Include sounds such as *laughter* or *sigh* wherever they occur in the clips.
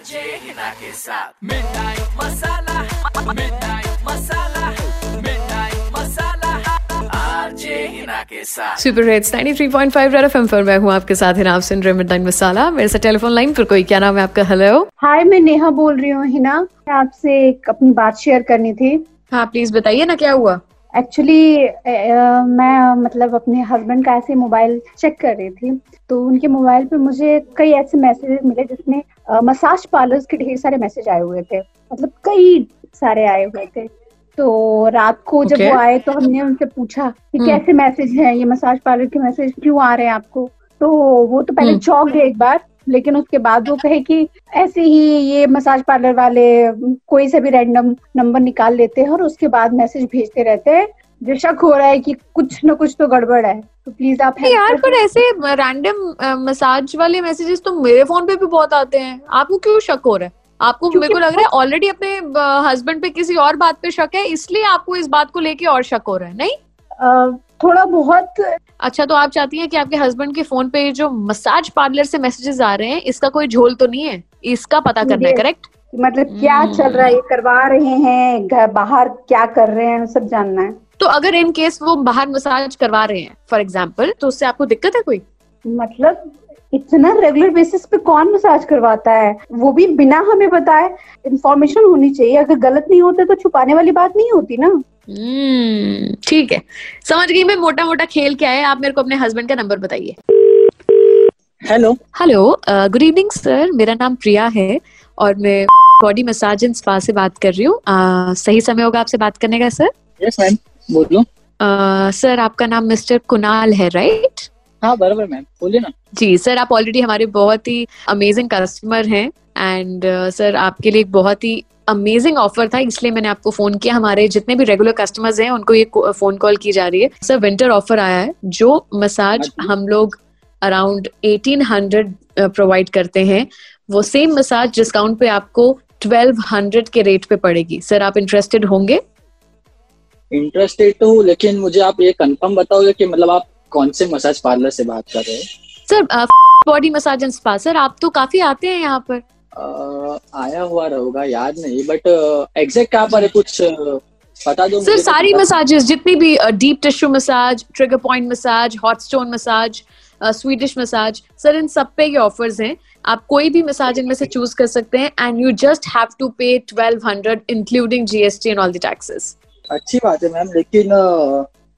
RJ Hina के साथ midnight masala midnight masala midnight masala RJ Hina के साथ सुपर हिट्स 93.5 रेड एफएम पर मैं हूँ आपके साथ है आप सुन रहे मिडनाइट मसाला। मेरे से टेलीफोन लाइन पर कोई क्या नाम है आपका? हेलो हाय मैं नेहा बोल रही हूँ हिना। आपसे एक अपनी बात शेयर करनी थी। हाँ प्लीज़ बताइए ना क्या हुआ? एक्चुअली मैं मतलब अपने हस्बैंड का ऐसे मोबाइल चेक कर रही थी। तो उनके मोबाइल पे मुझे कई ऐसे मैसेजेस मिले जिसमें मसाज पार्लर्स के ढेर सारे मैसेज आए हुए थे मतलब कई सारे आए हुए थे तो रात को जब Okay. वो आए तो हमने उनसे पूछा कि हम्म। कैसे मैसेज है ये मसाज पार्लर के मैसेज क्यों आ रहे हैं आपको तो वो तो पहले हम्म। चौंक गए एक बार लेकिन उसके बाद वो कहे कि ऐसे ही ये मसाज पार्लर वाले कोई से भी रैंडम नंबर निकाल लेते हैं और उसके बाद मैसेज भेजते रहते हैं जो शक हो रहा है कि कुछ ना कुछ तो गड़बड़ है तो प्लीज़ आप यार पर ऐसे रैंडम मसाज वाले मैसेजेस तो मेरे फ़ोन पे भी बहुत आते हैं। आपको क्यों शक हो रहा है? आपको मेरे को लग रहा है ऑलरेडी अपने हस्बैंड पे किसी और बात पे शक है इसलिए आपको इस बात को लेके और शक हो रहा है नहीं? थोड़ा बहुत अच्छा तो आप चाहती हैं कि आपके हस्बैंड के फ़ोन पे जो मसाज पार्लर से मैसेजेस आ रहे हैं इसका कोई झोल तो नहीं है? इसका पता करना है करेक्ट मतलब क्या हम्म। चल रहा है करवा रहे हैं घर बाहर क्या कर रहे हैं सब जानना है। तो अगर इन केस वो बाहर मसाज करवा रहे हैं फॉर एग्ज़ाम्पल तो उससे आपको दिक्कत है कोई? मतलब इतना रेगुलर बेसिस पे कौन मसाज करवाता है? वो भी बिना हमें बताए इंफॉर्मेशन होनी चाहिए। अगर गलत नहीं होता तो छुपाने वाली बात नहीं होती ना। हम्म ठीक है। समझ गई मैं मोटा मोटा खेल क्या है आप मेरे को अपने हस्बैंड का नंबर बताइए। Hello hello good evening sir मेरा नाम प्रिया है और मैं बॉडी मसाज एंड स्पा से बात कर रही हूँ। अ, सही समय होगा आपसे बात करने का सर यस मैम बोलो। सर आपका नाम मिस्टर कुणाल है राइट हाँ बराबर मैम बोलिए ना। जी सर आप ऑलरेडी हमारे बहुत ही अमेजिंग कस्टमर हैं एंड सर आपके लिए एक बहुत ही अमेजिंग ऑफ़र था इसलिए मैंने आपको फ़ोन किया। हमारे जितने भी रेगुलर कस्टमर्स हैं उनको ये फ़ोन कॉल की जा रही है। सर विंटर ऑफ़र आया है जो मसाज अच्छा। हम लोग अराउंड 1800 प्रोवाइड करते हैं। वो सेम मसाज डिस्काउंट पे आपको 1200 के रेट पे पड़ेगी। सर आप इंटरेस्टेड होंगे? इंटरेस्टेड तो हूँ लेकिन मुझे आप ये कंफर्म बताओगे कि मतलब आप कौन से मसाज पार्लर से बात कर रहे हो? Sir body massage and spa sir आप तो काफ़ी आते हैं यहाँ पर। अ, आया हुआ रहेगा याद नहीं बट एग्जैक्ट कहाँ पर है कुछ बता दो सर तो सारी पता- मसाजेस जितनी भी deep tissue massage trigger point massage hot stone massage Swedish massage sir इन सब पे ये ऑफर्स हैं। आप कोई भी मसाज इनमें से चूज़ कर सकते हैं and you just have to pay twelve hundred including GST and all the taxes अच्छी बात है मैम लेकिन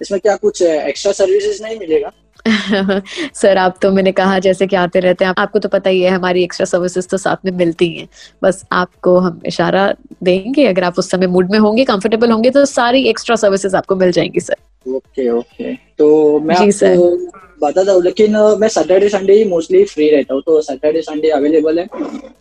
इसमें क्या कुछ एक्स्ट्रा सर्विसेज़ नहीं मिलेगा? *laughs* सर आप तो मैंने कहा जैसे कि आते रहते हैं आपको तो पता ही है हमारी एक्स्ट्रा सर्विसेज़ तो साथ में मिलती हैं। बस आपको हम इशारा देंगे अगर आप उस समय मूड में होंगे कंफर्टेबल होंगे तो सारी एक्स्ट्रा सर्विसेज़ आपको मिल जाएँगी सर। Okay okay. तो मैं जी, आपको बताता हूँ लेकिन मैं सैटरडे संडे ही मोस्टली फ्री रहता हूँ तो सैटरडे संडे अवेलेबल है।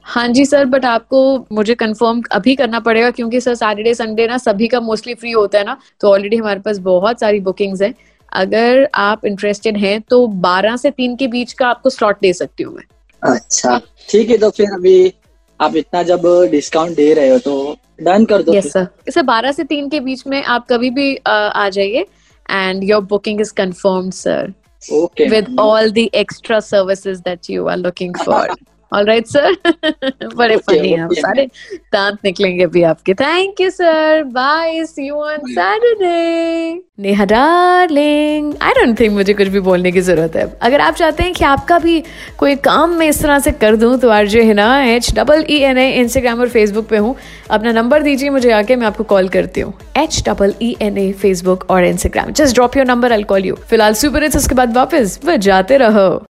हाँ जी सर बट आपको मुझे कंफर्म अभी करना पड़ेगा क्योंकि सर सैटरडे संडे ना सभी का मोस्टली फ्री होता है ना तो ऑलरेडी हमारे पास बहुत सारी बुकिंग्स हैं। अगर आप इंटरेस्टेड हैं तो 12 से 3 के बीच का आपको स्लॉट दे सकती हूँ मैं। अच्छा ठीक है तो फिर अभी आप इतना जब डिस्काउंट दे रहे हो तो डन कर दो यस सर सर 12 से 3 के बीच में आप कभी भी अ, आ जाइए and your booking is confirmed sir okay with all the extra services that you are looking for. *laughs* All right, sir. *laughs* बड़े Okay, हैं सारे दांत निकलेंगे भी आपके। Thank you sir bye see you on Saturday Neha darling I don't think मुझे कुछ भी बोलने की ज़रूरत है। अगर आप चाहते हैं कि आपका भी कोई काम मैं इस तरह से कर दूँ तो RJ Hina H double E N A Instagram और फेसबुक पे हूँ। अपना नंबर दीजिए मुझे आके मैं आपको कॉल करती हूँ। H double E N A Facebook और Instagram just drop your number I call you फ़िलहाल सुपर हिट्स उसके बाद वापस। जाते रहो।